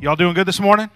Y'all doing good this morning?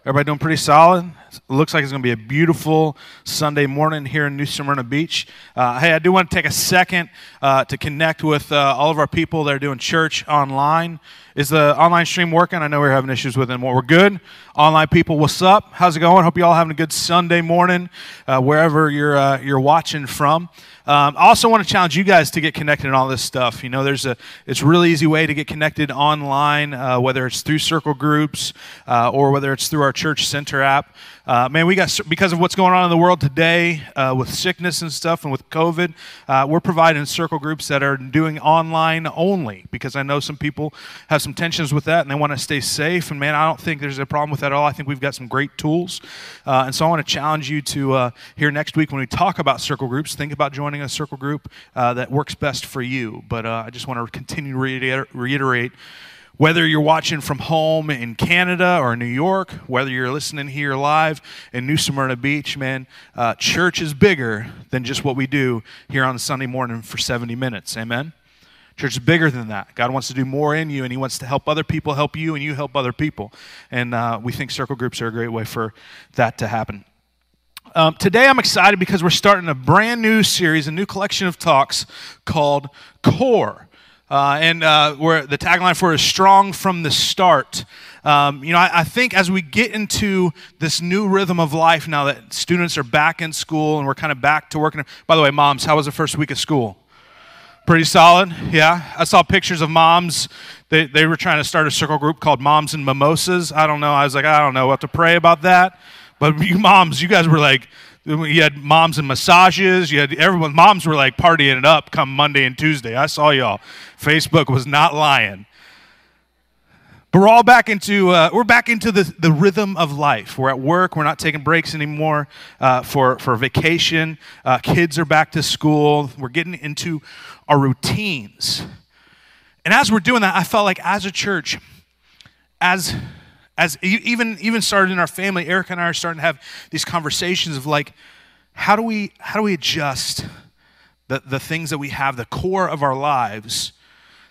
Everybody doing pretty solid? It looks like it's going to be a beautiful Sunday morning here in New Smyrna Beach. Uh, hey, I do want to take a second uh, to connect with uh, all of our people that are doing church online. Is the online stream working? I know we are having issues with it. We're good. Online people, what's up? How's it going? Hope you all having a good Sunday morning uh, wherever you're uh, you're watching from. Um, I also want to challenge you guys to get connected in all this stuff. You know, there's a it's a really easy way to get connected online, uh, whether it's through circle groups or whether it's through our church center app. Uh, man, we got because of what's going on in the world today uh, with sickness and stuff, and with COVID, uh, we're providing circle groups that are doing online only because I know some people have some tensions with that and they want to stay safe. And man, I don't think there's a problem with that at all. I think we've got some great tools, uh, and so I want to challenge you to uh, here next week when we talk about circle groups, think about joining a circle group uh, that works best for you. But I just want to continue to reiterate whether you're watching from home in Canada or New York, whether you're listening here live in New Smyrna Beach, man, uh, church is bigger than just what we do here on Sunday morning for 70 minutes. Amen? Church is bigger than that. God wants to do more in you, and He wants to help other people help you, and you help other people. And uh, we think circle groups are a great way for that to happen. Um, today I'm excited because we're starting a brand new series, a new collection of talks called Core. Uh, and uh, where the tagline for is strong from the start. Um, you know, I, I, think as we get into this new rhythm of life now that students are back in school and we're kind of back to working. By the way, moms, how was the first week of school? Pretty solid, yeah. I saw pictures of moms. They, they were trying to start a circle group called Moms and Mimosas. I don't know. I was like, I don't know what to pray about that. But you moms, you guys were like, you had moms and massages. You had everyone. Moms were like partying it up come Monday and Tuesday. I saw y'all. Facebook was not lying. But we're all back into uh, we're back into the, the rhythm of life. We're at work. We're not taking breaks anymore uh, for for vacation. Uh, kids are back to school. We're getting into our routines. And as we're doing that, I felt like as a church, as as even even started in our family, Erica and I are starting to have these conversations of like, how do we how do we adjust the, the things that we have, the core of our lives,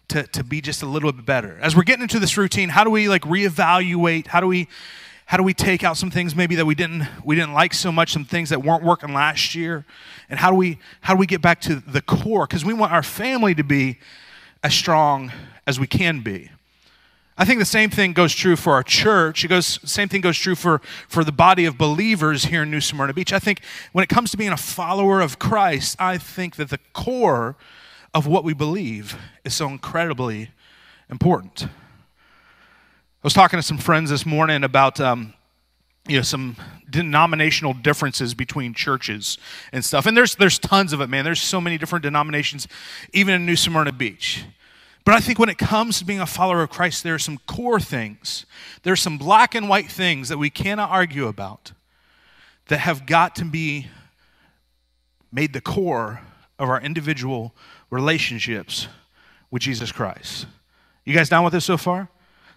to, to be just a little bit better. As we're getting into this routine, how do we like reevaluate? How do we how do we take out some things maybe that we didn't we didn't like so much, some things that weren't working last year? And how do we how do we get back to the core? Because we want our family to be as strong as we can be. I think the same thing goes true for our church. It goes same thing goes true for, for the body of believers here in New Smyrna Beach. I think when it comes to being a follower of Christ, I think that the core of what we believe is so incredibly important. I was talking to some friends this morning about um, you know some denominational differences between churches and stuff, and there's there's tons of it, man. There's so many different denominations, even in New Smyrna Beach. But I think when it comes to being a follower of Christ, there are some core things. There are some black and white things that we cannot argue about that have got to be made the core of our individual relationships with Jesus Christ. You guys down with this so far?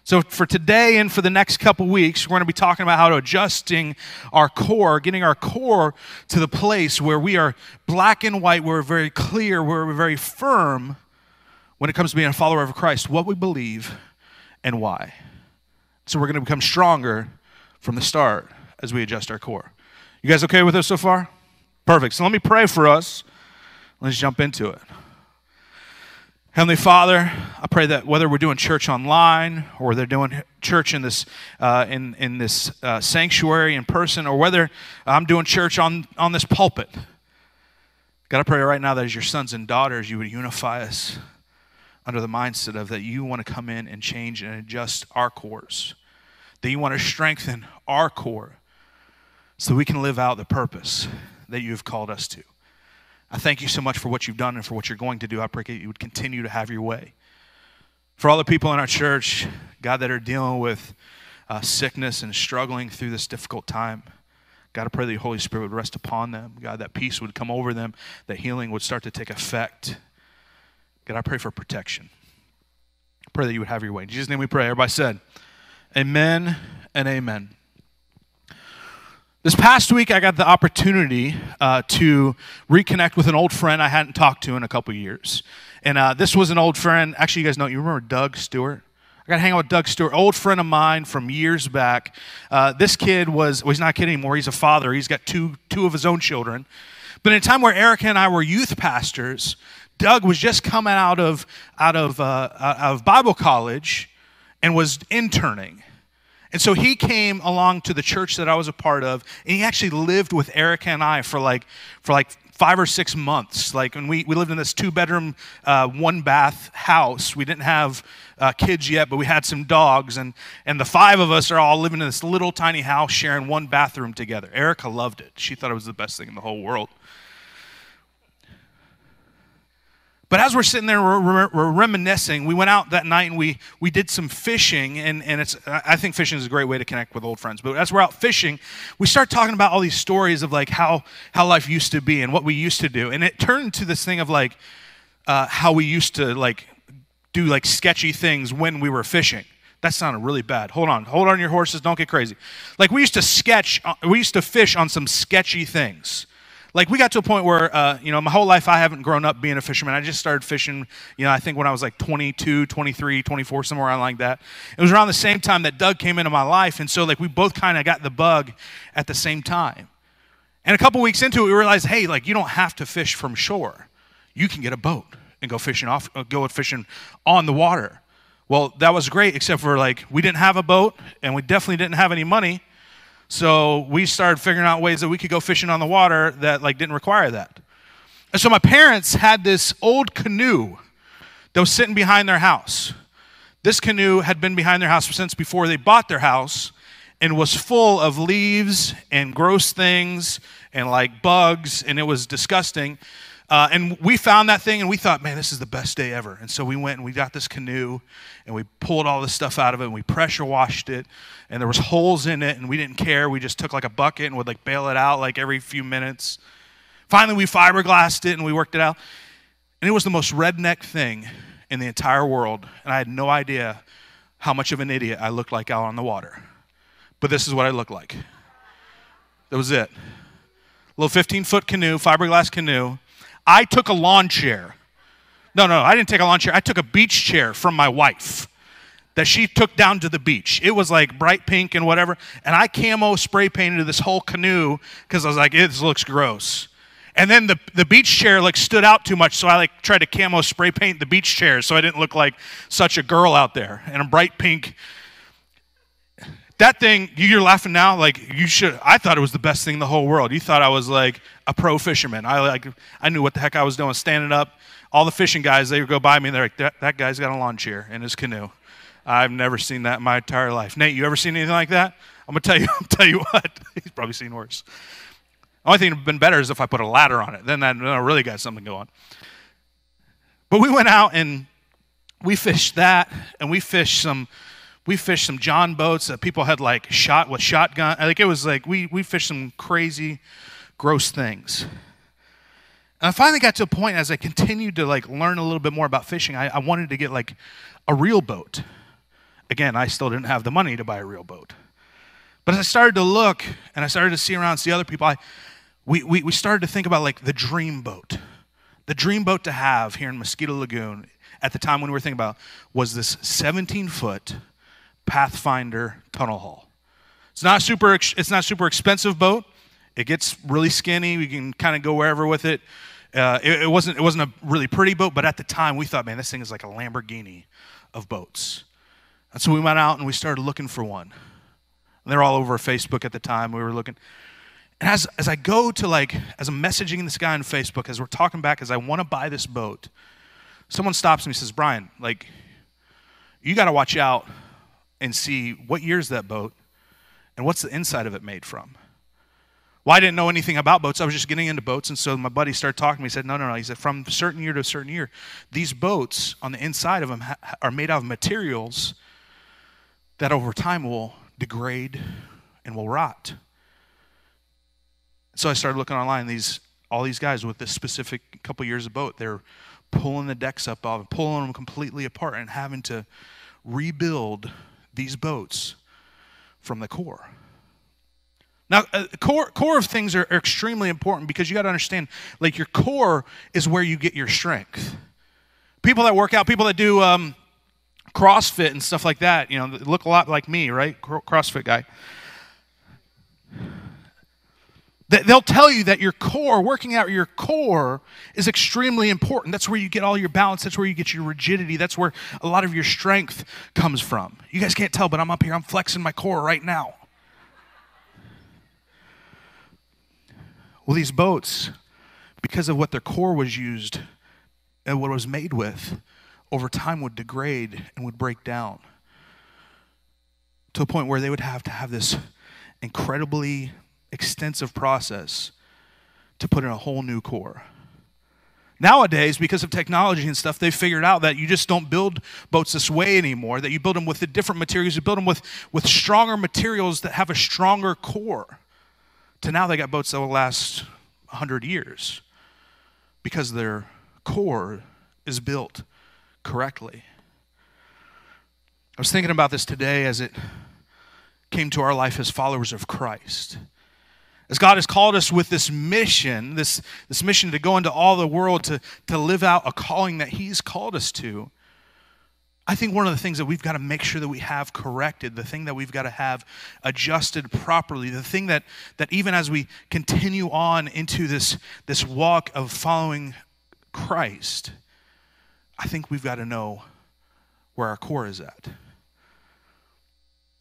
So, for today and for the next couple weeks, we're going to be talking about how to adjusting our core, getting our core to the place where we are black and white, where we're very clear, where we're very firm when it comes to being a follower of Christ, what we believe and why. So we're going to become stronger from the start as we adjust our core. You guys okay with this so far? Perfect. So let me pray for us. Let's jump into it. Heavenly Father, I pray that whether we're doing church online or they're doing church in this uh, in in this uh, sanctuary in person, or whether I'm doing church on on this pulpit, God, I pray right now that as your sons and daughters, you would unify us under the mindset of that you want to come in and change and adjust our course, that you want to strengthen our core so we can live out the purpose that you have called us to. I thank you so much for what you've done and for what you're going to do. I pray that you would continue to have your way. For all the people in our church, God, that are dealing with uh, sickness and struggling through this difficult time. God, I pray that your Holy Spirit would rest upon them. God, that peace would come over them, that healing would start to take effect. God, I pray for protection. I pray that you would have your way. In Jesus' name we pray. Everybody said, Amen and amen. This past week, I got the opportunity uh, to reconnect with an old friend I hadn't talked to in a couple years. And uh, this was an old friend. Actually, you guys know, you remember Doug Stewart? I got to hang out with Doug Stewart, old friend of mine from years back. Uh, this kid was, well, he's not a kid anymore. He's a father. He's got two, two of his own children. But in a time where Erica and I were youth pastors, Doug was just coming out of, out of, uh, out of Bible college and was interning. And so he came along to the church that I was a part of, and he actually lived with Erica and I for like for like five or six months. Like when we, we lived in this two bedroom, uh, one bath house. We didn't have uh, kids yet, but we had some dogs, and and the five of us are all living in this little tiny house, sharing one bathroom together. Erica loved it. She thought it was the best thing in the whole world. But as we're sitting there, we're, we're, reminiscing. We went out that night and we, we did some fishing, and, and it's, I think fishing is a great way to connect with old friends. But as we're out fishing, we start talking about all these stories of like how, how life used to be and what we used to do. And it turned to this thing of like uh, how we used to like do like sketchy things when we were fishing. That sounded really bad. Hold on. Hold on your horses. Don't get crazy. Like we used to sketch, uh, we used to fish on some sketchy things like we got to a point where uh, you know my whole life i haven't grown up being a fisherman. I just started fishing you know i think when i was like 22 23 24 somewhere around like that. It was around the same time that doug came into my life and so like we both kind of got the bug at the same time. And a couple weeks into it we realized hey like you don't have to fish from shore. You can get a boat and go fishing off uh, go fishing on the water. Well that was great except for like we didn't have a boat and we definitely didn't have any money so we started figuring out ways that we could go fishing on the water that like didn't require that. And so my parents had this old canoe that was sitting behind their house. This canoe had been behind their house since before they bought their house and was full of leaves and gross things and like bugs and it was disgusting. Uh, and we found that thing and we thought, man, this is the best day ever. And so we went and we got this canoe and we pulled all this stuff out of it and we pressure washed it and there was holes in it and we didn't care. We just took like a bucket and would like bail it out like every few minutes. Finally, we fiberglassed it and we worked it out. And it was the most redneck thing in the entire world. And I had no idea how much of an idiot I looked like out on the water. But this is what I looked like. That was it. A little 15 foot canoe, fiberglass canoe I took a lawn chair. No, no, I didn't take a lawn chair. I took a beach chair from my wife that she took down to the beach. It was like bright pink and whatever. And I camo spray painted this whole canoe because I was like, this looks gross. And then the, the beach chair like stood out too much, so I like tried to camo spray paint the beach chair so I didn't look like such a girl out there in a bright pink. That thing, you're laughing now, like you should. I thought it was the best thing in the whole world. You thought I was like a pro fisherman. I like I knew what the heck I was doing, standing up. All the fishing guys, they would go by me and they're like, that, that guy's got a lawn chair in his canoe. I've never seen that in my entire life. Nate, you ever seen anything like that? I'm gonna tell you, I'm tell you what, he's probably seen worse. Only thing that would have been better is if I put a ladder on it. Then that then I really got something going. But we went out and we fished that, and we fished some we fished some John boats that people had like shot with shotgun. Like it was like we we fished some crazy gross things. And I finally got to a point as I continued to like learn a little bit more about fishing, I, I wanted to get like a real boat. Again, I still didn't have the money to buy a real boat. But as I started to look and I started to see around and see other people, I, we, we, we started to think about like the dream boat. The dream boat to have here in Mosquito Lagoon at the time when we were thinking about was this 17 foot Pathfinder tunnel hull. It's not super, it's not super expensive boat. It gets really skinny. We can kind of go wherever with it. Uh, it, it, wasn't, it wasn't a really pretty boat, but at the time we thought, man, this thing is like a Lamborghini of boats. And so we went out and we started looking for one. And they're all over Facebook at the time. We were looking. And as, as I go to like, as I'm messaging this guy on Facebook, as we're talking back, as I want to buy this boat, someone stops me and says, Brian, like, you got to watch out and see what year is that boat and what's the inside of it made from. Well, I didn't know anything about boats. I was just getting into boats. And so my buddy started talking to me. He said, No, no, no. He said, From certain year to a certain year, these boats on the inside of them ha- are made out of materials that over time will degrade and will rot. So I started looking online. These all these guys with this specific couple years of boat, they're pulling the decks up off, pulling them completely apart, and having to rebuild these boats from the core. Now, uh, core core of things are, are extremely important because you got to understand, like your core is where you get your strength. People that work out, people that do um, CrossFit and stuff like that, you know, look a lot like me, right? CrossFit guy. They'll tell you that your core, working out your core, is extremely important. That's where you get all your balance. That's where you get your rigidity. That's where a lot of your strength comes from. You guys can't tell, but I'm up here. I'm flexing my core right now. Well, these boats, because of what their core was used and what it was made with, over time would degrade and would break down to a point where they would have to have this incredibly extensive process to put in a whole new core. Nowadays, because of technology and stuff, they've figured out that you just don't build boats this way anymore, that you build them with the different materials, you build them with, with stronger materials that have a stronger core. To now, they got boats that will last 100 years because their core is built correctly. I was thinking about this today as it came to our life as followers of Christ. As God has called us with this mission, this, this mission to go into all the world to, to live out a calling that He's called us to, I think one of the things that we've got to make sure that we have corrected, the thing that we've got to have adjusted properly, the thing that, that even as we continue on into this, this walk of following Christ, I think we've got to know where our core is at.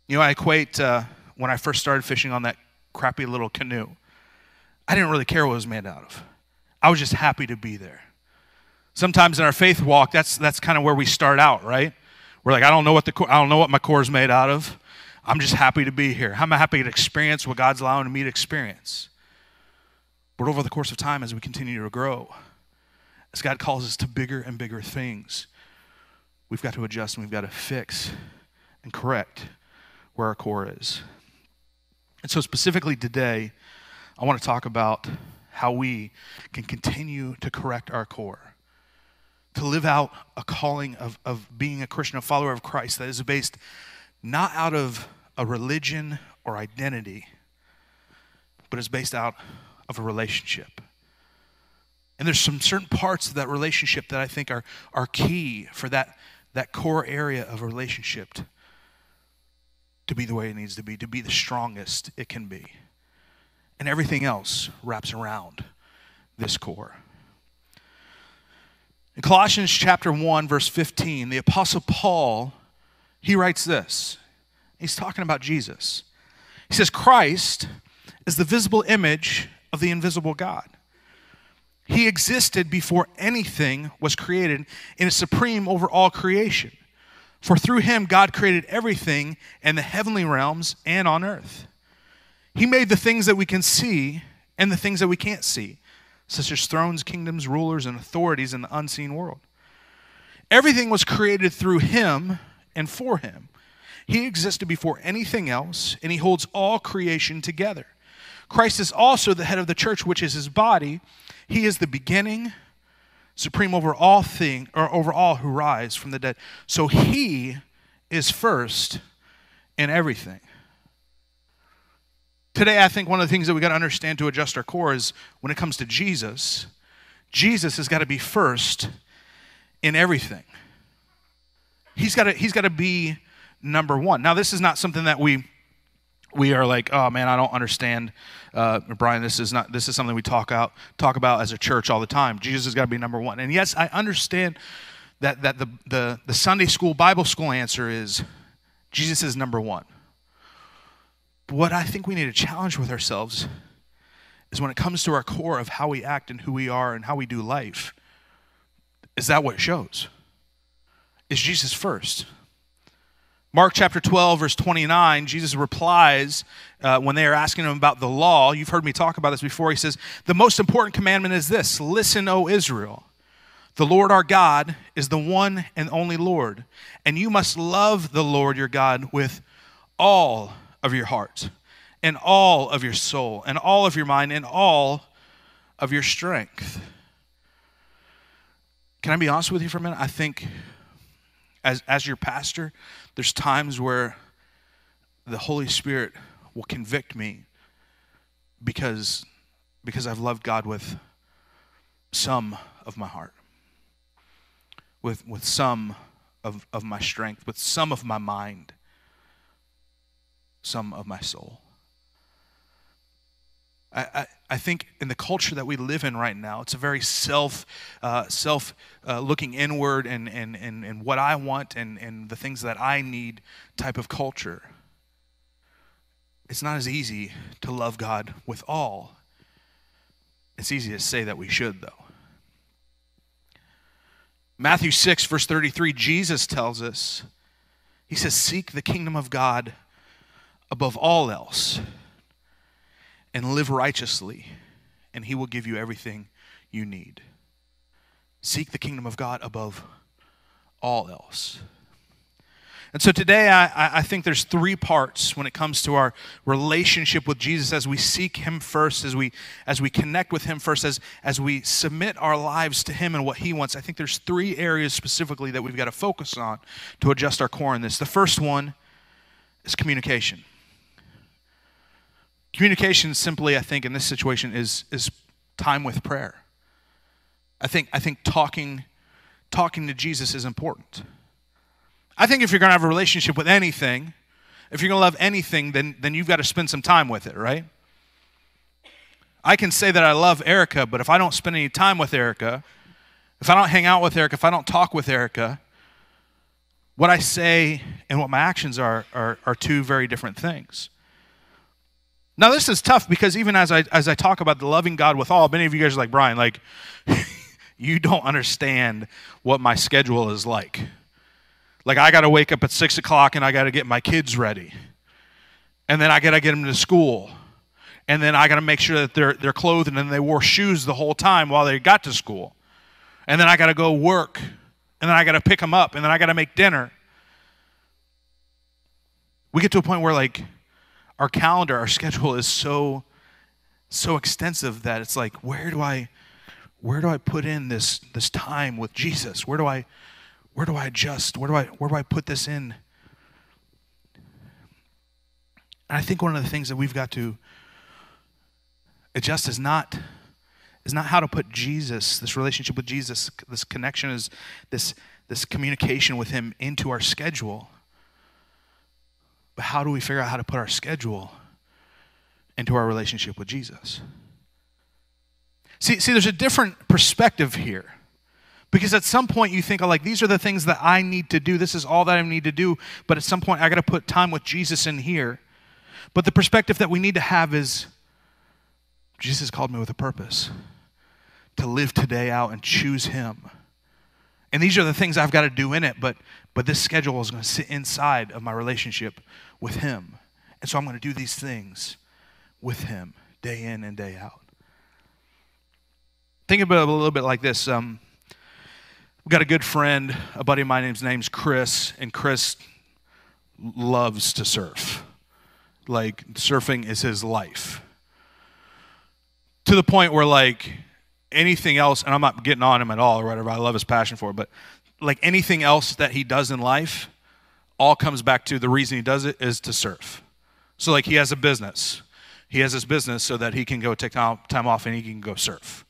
You know, I equate uh, when I first started fishing on that crappy little canoe. I didn't really care what it was made out of. I was just happy to be there. Sometimes in our faith walk, that's, that's kind of where we start out, right? We're like, I don't know what the I don't know what my core is made out of. I'm just happy to be here. I'm happy to experience what God's allowing me to experience. But over the course of time, as we continue to grow, as God calls us to bigger and bigger things, we've got to adjust and we've got to fix and correct where our core is. And so, specifically today, I want to talk about how we can continue to correct our core, to live out a calling of, of being a Christian, a follower of Christ that is based not out of a religion or identity, but is based out of a relationship. And there's some certain parts of that relationship that I think are, are key for that, that core area of a relationship to be the way it needs to be, to be the strongest it can be. And everything else wraps around this core. In Colossians chapter 1 verse 15, the apostle Paul, he writes this. He's talking about Jesus. He says Christ is the visible image of the invisible God. He existed before anything was created and is supreme over all creation. For through him, God created everything in the heavenly realms and on earth. He made the things that we can see and the things that we can't see, such as thrones, kingdoms, rulers, and authorities in the unseen world. Everything was created through him and for him. He existed before anything else, and he holds all creation together. Christ is also the head of the church, which is his body. He is the beginning supreme over all thing or over all who rise from the dead. So he is first in everything. Today, I think one of the things that we got to understand to adjust our core is when it comes to Jesus, Jesus has got to be first in everything. He's got to, he's got to be number one. Now, this is not something that we we are like, oh man, I don't understand, uh, Brian. This is not. This is something we talk out talk about as a church all the time. Jesus has got to be number one. And yes, I understand that that the, the the Sunday school Bible school answer is Jesus is number one. But what I think we need to challenge with ourselves is when it comes to our core of how we act and who we are and how we do life. Is that what it shows? Is Jesus first? Mark chapter 12, verse 29, Jesus replies uh, when they are asking him about the law. You've heard me talk about this before. He says, The most important commandment is this Listen, O Israel. The Lord our God is the one and only Lord, and you must love the Lord your God with all of your heart, and all of your soul, and all of your mind, and all of your strength. Can I be honest with you for a minute? I think as, as your pastor, there's times where the Holy Spirit will convict me because, because I've loved God with some of my heart, with, with some of, of my strength, with some of my mind, some of my soul. I, I, think in the culture that we live in right now, it's a very self, uh, self uh, looking inward and, and, and, and what I want and, and the things that I need type of culture. It's not as easy to love God with all. It's easy to say that we should, though. Matthew 6, verse 33, Jesus tells us, He says, Seek the kingdom of God above all else and live righteously, and He will give you everything you need. Seek the kingdom of God above all else. And so today, I, I think there's three parts when it comes to our relationship with Jesus as we seek Him first, as we, as we connect with Him first, as, as we submit our lives to Him and what He wants. I think there's three areas specifically that we've got to focus on to adjust our core in this. The first one is communication. Communication simply, I think, in this situation is, is time with prayer. I think, I think talking, talking to Jesus is important. I think if you're going to have a relationship with anything, if you're going to love anything, then, then you've got to spend some time with it, right? I can say that I love Erica, but if I don't spend any time with Erica, if I don't hang out with Erica, if I don't talk with Erica, what I say and what my actions are are, are two very different things. Now, this is tough because even as I, as I talk about the loving God with all, many of you guys are like, Brian, like, you don't understand what my schedule is like. Like, I got to wake up at six o'clock and I got to get my kids ready. And then I got to get them to school. And then I got to make sure that they're, they're clothed and they wore shoes the whole time while they got to school. And then I got to go work. And then I got to pick them up. And then I got to make dinner. We get to a point where, like, our calendar, our schedule is so, so extensive that it's like, where do I, where do I put in this, this time with Jesus? Where do I, where do I adjust? Where do I where do I put this in? And I think one of the things that we've got to adjust is not is not how to put Jesus, this relationship with Jesus, this connection is this this communication with him into our schedule. But how do we figure out how to put our schedule into our relationship with Jesus? See, see, there's a different perspective here. Because at some point you think, oh, like, these are the things that I need to do. This is all that I need to do. But at some point, I got to put time with Jesus in here. But the perspective that we need to have is Jesus called me with a purpose to live today out and choose Him. And these are the things I've got to do in it, but, but this schedule is going to sit inside of my relationship with Him. And so I'm going to do these things with Him day in and day out. Think about it a little bit like this. Um, We've got a good friend, a buddy of mine, his name's Chris, and Chris loves to surf. Like, surfing is his life. To the point where, like, anything else, and I'm not getting on him at all or whatever, I love his passion for it, but like anything else that he does in life, all comes back to the reason he does it is to surf. So, like, he has a business. He has his business so that he can go take time off and he can go surf.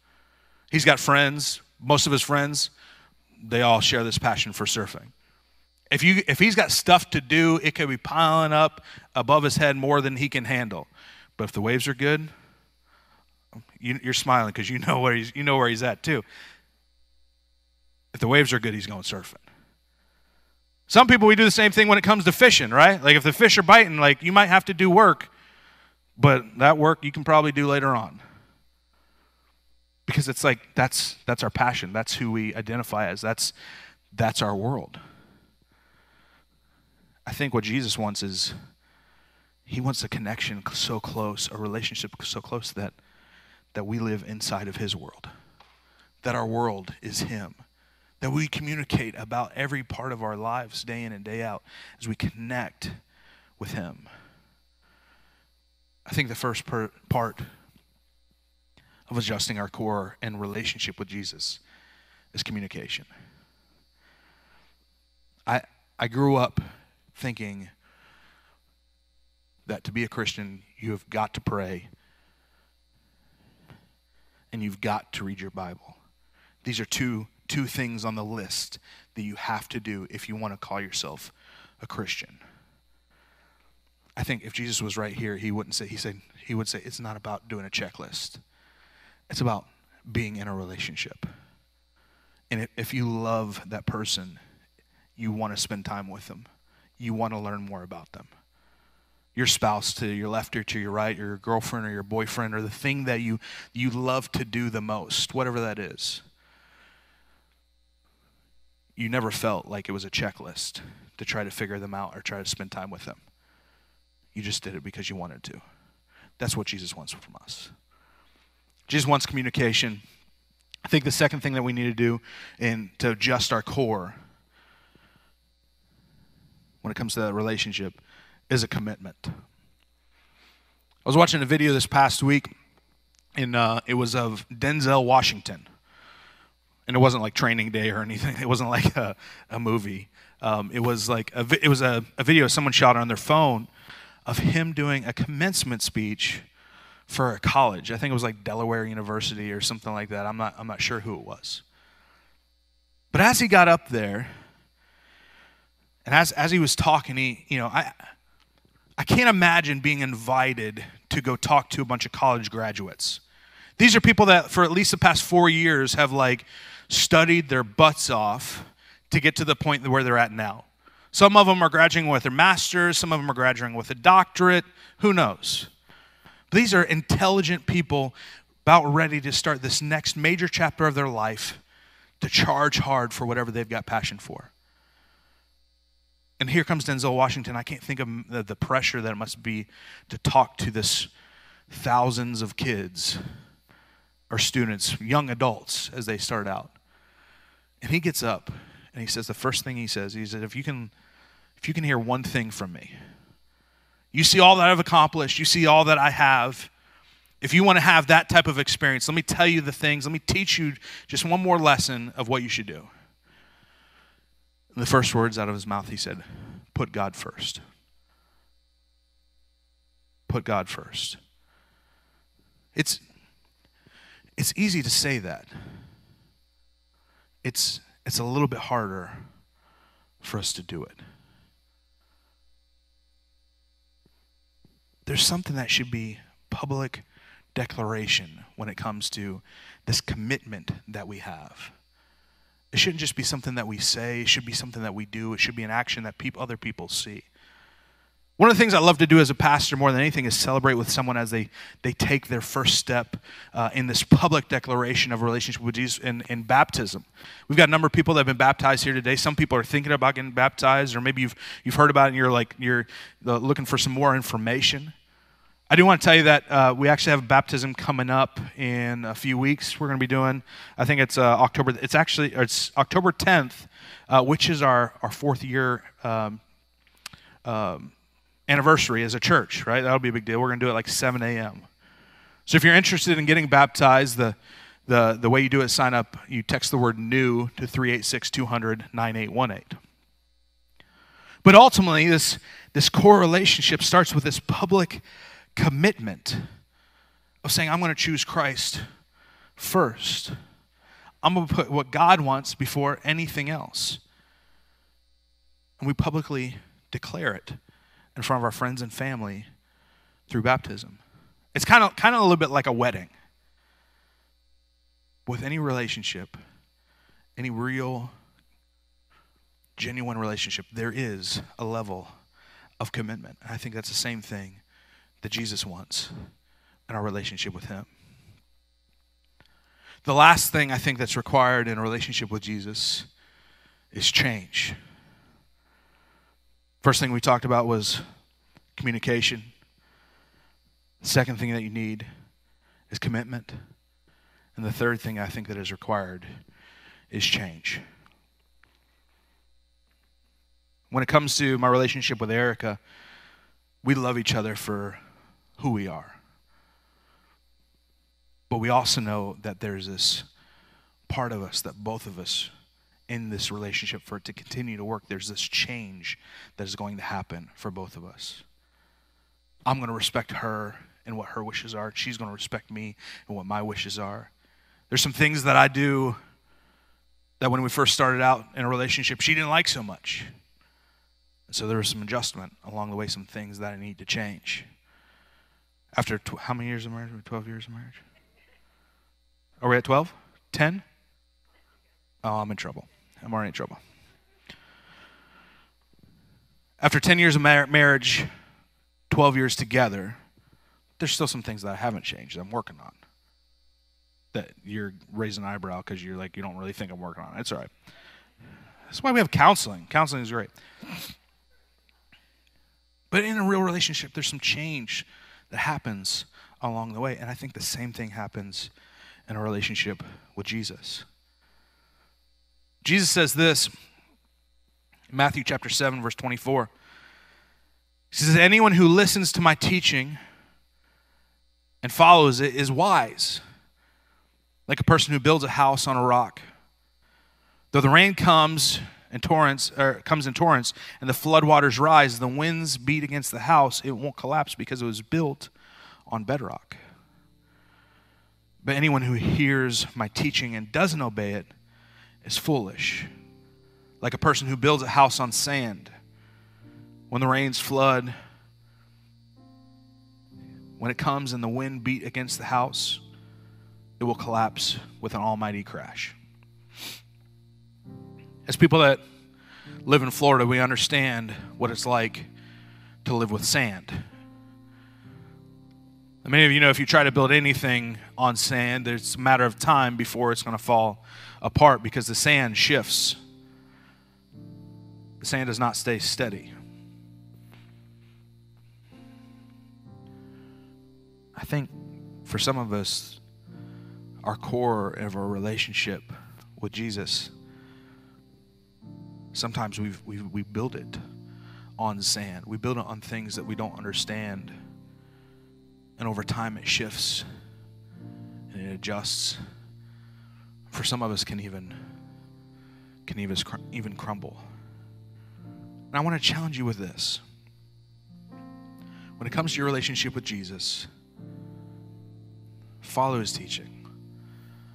He's got friends, most of his friends they all share this passion for surfing. If, you, if he's got stuff to do, it could be piling up above his head more than he can handle. But if the waves are good, you, are smiling because you know where he's you know where he's at too. If the waves are good, he's going surfing. Some people we do the same thing when it comes to fishing, right? Like if the fish are biting, like you might have to do work, but that work you can probably do later on because it's like that's that's our passion that's who we identify as that's that's our world i think what jesus wants is he wants a connection so close a relationship so close that that we live inside of his world that our world is him that we communicate about every part of our lives day in and day out as we connect with him I think the first per- part of adjusting our core and relationship with Jesus is communication. I, I grew up thinking that to be a Christian, you have got to pray and you've got to read your Bible. These are two, two things on the list that you have to do if you want to call yourself a Christian. I think if Jesus was right here, he wouldn't say, he said, he would say, it's not about doing a checklist. It's about being in a relationship. And if you love that person, you want to spend time with them. You want to learn more about them. Your spouse to your left or to your right, or your girlfriend or your boyfriend, or the thing that you, you love to do the most, whatever that is. You never felt like it was a checklist to try to figure them out or try to spend time with them. You just did it because you wanted to. That's what Jesus wants from us. Jesus wants communication. I think the second thing that we need to do in to adjust our core when it comes to that relationship is a commitment. I was watching a video this past week, and uh, it was of Denzel Washington. And it wasn't like training day or anything. It wasn't like a, a movie. Um, it was like a, it was a, a video someone shot on their phone of him doing a commencement speech for a college. I think it was like Delaware University or something like that. I'm not, I'm not sure who it was. But as he got up there, and as, as he was talking, he, you know, I, I can't imagine being invited to go talk to a bunch of college graduates. These are people that, for at least the past four years, have like studied their butts off to get to the point where they're at now. Some of them are graduating with their master's, some of them are graduating with a doctorate. Who knows? These are intelligent people about ready to start this next major chapter of their life to charge hard for whatever they've got passion for. And here comes Denzel Washington. I can't think of the, the pressure that it must be to talk to this thousands of kids or students, young adults, as they start out. And he gets up and he says the first thing he says, he said, if you can if you can hear one thing from me, you see all that I've accomplished, you see all that I have. If you want to have that type of experience, let me tell you the things, let me teach you just one more lesson of what you should do. And the first words out of his mouth, he said, Put God first. Put God first. It's, it's easy to say that. It's, it's a little bit harder for us to do it. there's something that should be public declaration when it comes to this commitment that we have. It shouldn't just be something that we say, it should be something that we do, it should be an action that people, other people see. One of the things I love to do as a pastor more than anything is celebrate with someone as they, they take their first step uh, in this public declaration of relationship with Jesus in, in baptism. We've got a number of people that have been baptized here today. Some people are thinking about getting baptized, or maybe you've, you've heard about it and you're like you're uh, looking for some more information. I do want to tell you that uh, we actually have baptism coming up in a few weeks. We're going to be doing, I think it's uh, October. It's actually it's October 10th, uh, which is our our fourth year um, um, anniversary as a church. Right, that'll be a big deal. We're going to do it like 7 a.m. So if you're interested in getting baptized, the the the way you do it, sign up. You text the word "new" to 386-200-9818. But ultimately, this this core relationship starts with this public commitment of saying, I'm going to choose Christ first. I'm going to put what God wants before anything else. And we publicly declare it in front of our friends and family through baptism. It's kind of, kind of a little bit like a wedding. With any relationship, any real, genuine relationship, there is a level of commitment. I think that's the same thing that Jesus wants in our relationship with Him. The last thing I think that's required in a relationship with Jesus is change. First thing we talked about was communication. Second thing that you need is commitment. And the third thing I think that is required is change. When it comes to my relationship with Erica, we love each other for who we are. But we also know that there's this part of us that both of us in this relationship for it to continue to work, there's this change that is going to happen for both of us. I'm going to respect her and what her wishes are. She's going to respect me and what my wishes are. There's some things that I do that when we first started out in a relationship, she didn't like so much. And so there was some adjustment along the way, some things that I need to change. After tw- how many years of marriage? 12 years of marriage? Are we at 12? 10? Oh, I'm in trouble. I'm already in trouble. After 10 years of mar- marriage, 12 years together, there's still some things that I haven't changed I'm working on. That you're raising an eyebrow because you're like, you don't really think I'm working on it. It's all right. That's why we have counseling. Counseling is great. But in a real relationship, there's some change that happens along the way. And I think the same thing happens in a relationship with Jesus. Jesus says this Matthew chapter 7, verse 24. He says, Anyone who listens to my teaching and follows it is wise, like a person who builds a house on a rock. Though the rain comes and torrents or comes in torrents and the floodwaters rise, the winds beat against the house, it won't collapse because it was built on bedrock. But anyone who hears my teaching and doesn't obey it is foolish, like a person who builds a house on sand. When the rains flood, when it comes and the wind beat against the house, it will collapse with an almighty crash. As people that live in Florida, we understand what it's like to live with sand. Many of you know if you try to build anything on sand, it's a matter of time before it's going to fall apart because the sand shifts. The sand does not stay steady. I think for some of us, our core of our relationship with Jesus, sometimes we've, we we build it on sand. We build it on things that we don't understand. And over time, it shifts and it adjusts. For some of us, can even can even even crumble. And I want to challenge you with this. When it comes to your relationship with Jesus, follow his teaching,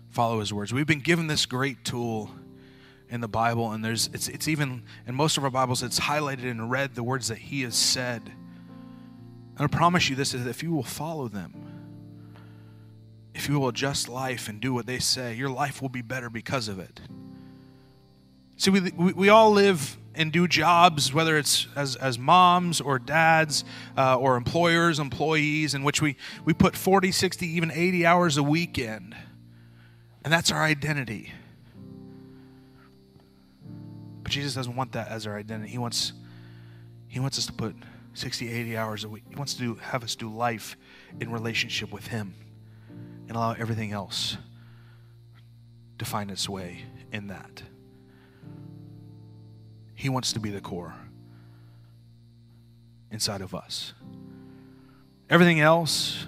follow his words. We've been given this great tool in the Bible, and there's it's it's even in most of our Bibles, it's highlighted in red the words that he has said. And I promise you this is if you will follow them, if you will adjust life and do what they say, your life will be better because of it. See, we, we, we all live and do jobs, whether it's as, as moms or dads uh, or employers, employees, in which we, we put 40, 60, even 80 hours a weekend. And that's our identity. But Jesus doesn't want that as our identity. He wants, he wants us to put 60, 80 hours a week. He wants to do, have us do life in relationship with Him and allow everything else to find its way in that. He wants to be the core inside of us. Everything else,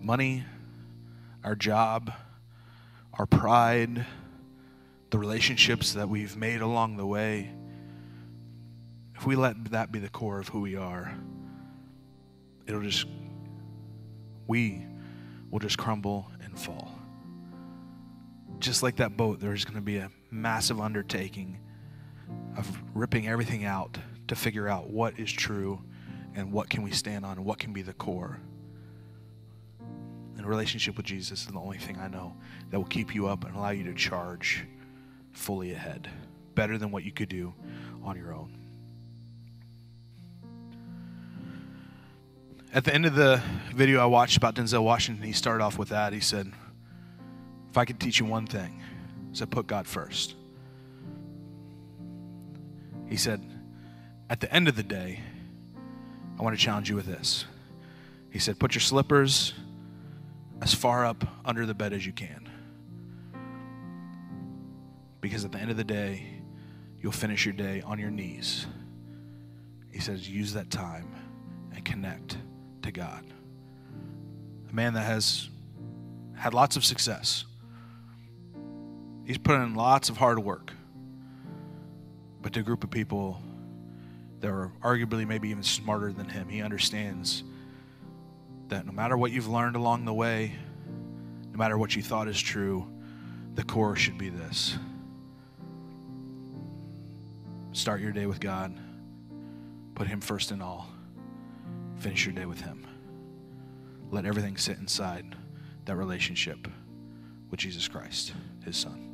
money, our job, our pride, the relationships that we've made along the way, if we let that be the core of who we are, it'll just, we will just crumble and fall. Just like that boat, there's going to be a massive undertaking of ripping everything out to figure out what is true and what can we stand on and what can be the core. And relationship with Jesus is the only thing I know that will keep you up and allow you to charge fully ahead, better than what you could do on your own. At the end of the video I watched about Denzel Washington, he started off with that. He said, If I could teach you one thing, he said, put God first. He said, At the end of the day, I want to challenge you with this. He said, Put your slippers as far up under the bed as you can. Because at the end of the day, you'll finish your day on your knees. He says, Use that time and connect to God. A man that has had lots of success. He's put in lots of hard work. But to a group of people that are arguably maybe even smarter than him, he understands that no matter what you've learned along the way, no matter what you thought is true, the core should be this start your day with God, put Him first in all, finish your day with Him. Let everything sit inside that relationship with Jesus Christ, His Son.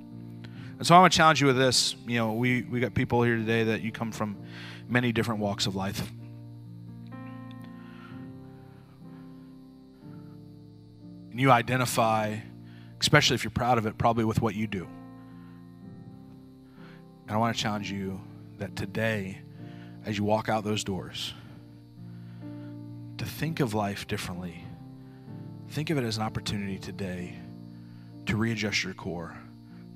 And so I want to challenge you with this. You know, we, we got people here today that you come from many different walks of life. And you identify, especially if you're proud of it, probably with what you do. And I want to challenge you that today, as you walk out those doors, to think of life differently. Think of it as an opportunity today to readjust your core,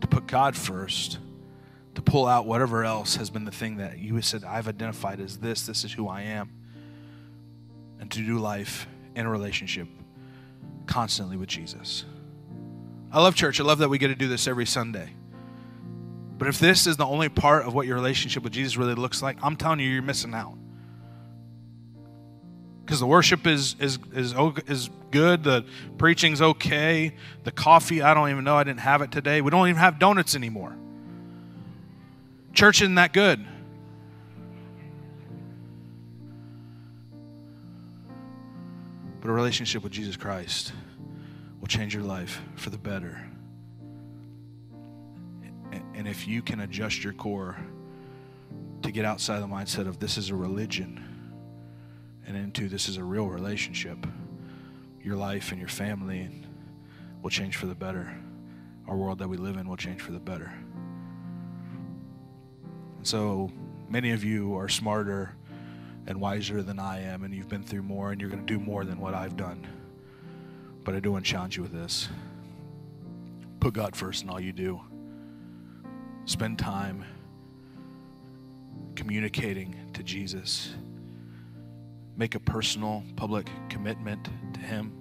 to put God first, to pull out whatever else has been the thing that you have said, I've identified as this, this is who I am, and to do life in a relationship constantly with Jesus. I love church. I love that we get to do this every Sunday. But if this is the only part of what your relationship with Jesus really looks like, I'm telling you, you're missing out. Because the worship is, is, is, is good, the preaching's okay, the coffee, I don't even know, I didn't have it today. We don't even have donuts anymore. Church isn't that good. But a relationship with Jesus Christ will change your life for the better. And if you can adjust your core to get outside the mindset of this is a religion and into this is a real relationship, your life and your family will change for the better. Our world that we live in will change for the better. And so many of you are smarter and wiser than I am, and you've been through more, and you're going to do more than what I've done. But I do want to challenge you with this put God first in all you do. Spend time communicating to Jesus. Make a personal, public commitment to Him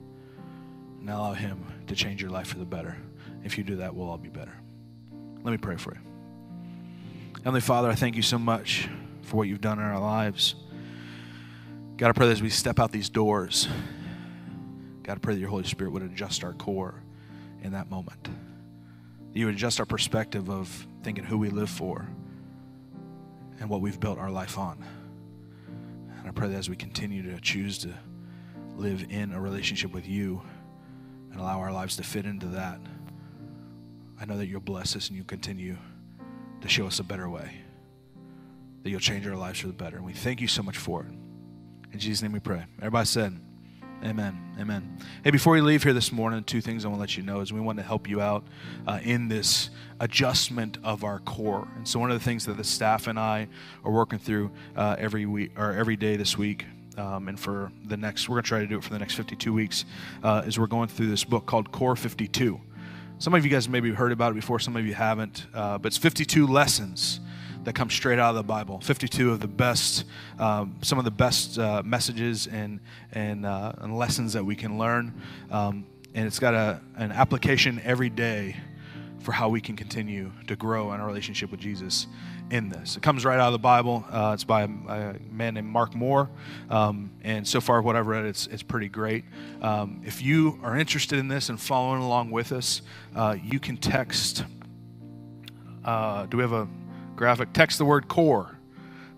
and allow Him to change your life for the better. If you do that, we'll all be better. Let me pray for you. Heavenly Father, I thank you so much for what you've done in our lives. God, I pray that as we step out these doors, God, I pray that your Holy Spirit would adjust our core in that moment. You adjust our perspective of thinking who we live for and what we've built our life on. And I pray that as we continue to choose to live in a relationship with you and allow our lives to fit into that, I know that you'll bless us and you'll continue to show us a better way. That you'll change our lives for the better. And we thank you so much for it. In Jesus' name we pray. Everybody said, Amen. Amen. Hey, before you leave here this morning, two things I want to let you know is we want to help you out uh, in this adjustment of our core. And so, one of the things that the staff and I are working through uh, every week or every day this week. Um, and for the next, we're going to try to do it for the next 52 weeks, uh, is we're going through this book called Core 52. Some of you guys maybe heard about it before, some of you haven't, uh, but it's 52 lessons that come straight out of the Bible. 52 of the best, um, some of the best uh, messages and, and, uh, and, lessons that we can learn. Um, and it's got a, an application every day for how we can continue to grow in our relationship with Jesus in this. It comes right out of the Bible. Uh, it's by a, a, man named Mark Moore. Um, and so far, what I've read, it's, it's pretty great. Um, if you are interested in this and following along with us, uh, you can text. Uh, do we have a graphic, text the word core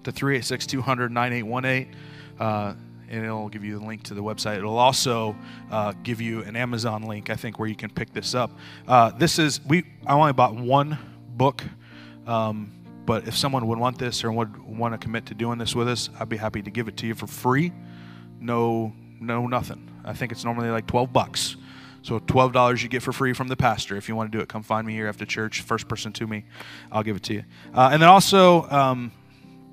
to 386 200 9818. Uh, and it'll give you the link to the website. It'll also uh, give you an Amazon link, I think, where you can pick this up. Uh, this is we. I only bought one book, um, but if someone would want this or would want to commit to doing this with us, I'd be happy to give it to you for free. No, no, nothing. I think it's normally like twelve bucks. So $12 you get for free from the pastor. If you want to do it, come find me here after church. First person to me, I'll give it to you. Uh, and then also, um,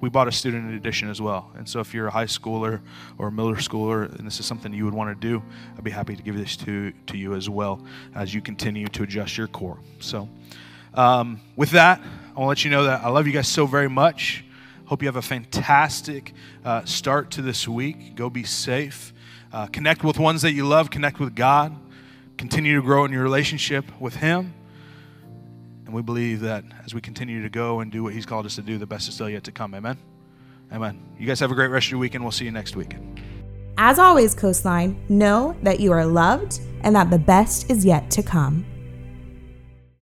we bought a student edition as well. And so if you're a high schooler or a middle schooler and this is something you would want to do, I'd be happy to give this to, to you as well as you continue to adjust your core. So um, with that, I want to let you know that I love you guys so very much. Hope you have a fantastic uh, start to this week. Go be safe. uh, connect with ones that you love, connect with God, continue to grow in your relationship with Him. And we believe that as we continue to go and do what He's called us to do, the best is still yet to come. Amen. Amen. You guys have a great rest of your weekend. We'll see you next week. As always, Coastline, know that you are loved and that the best is yet to come.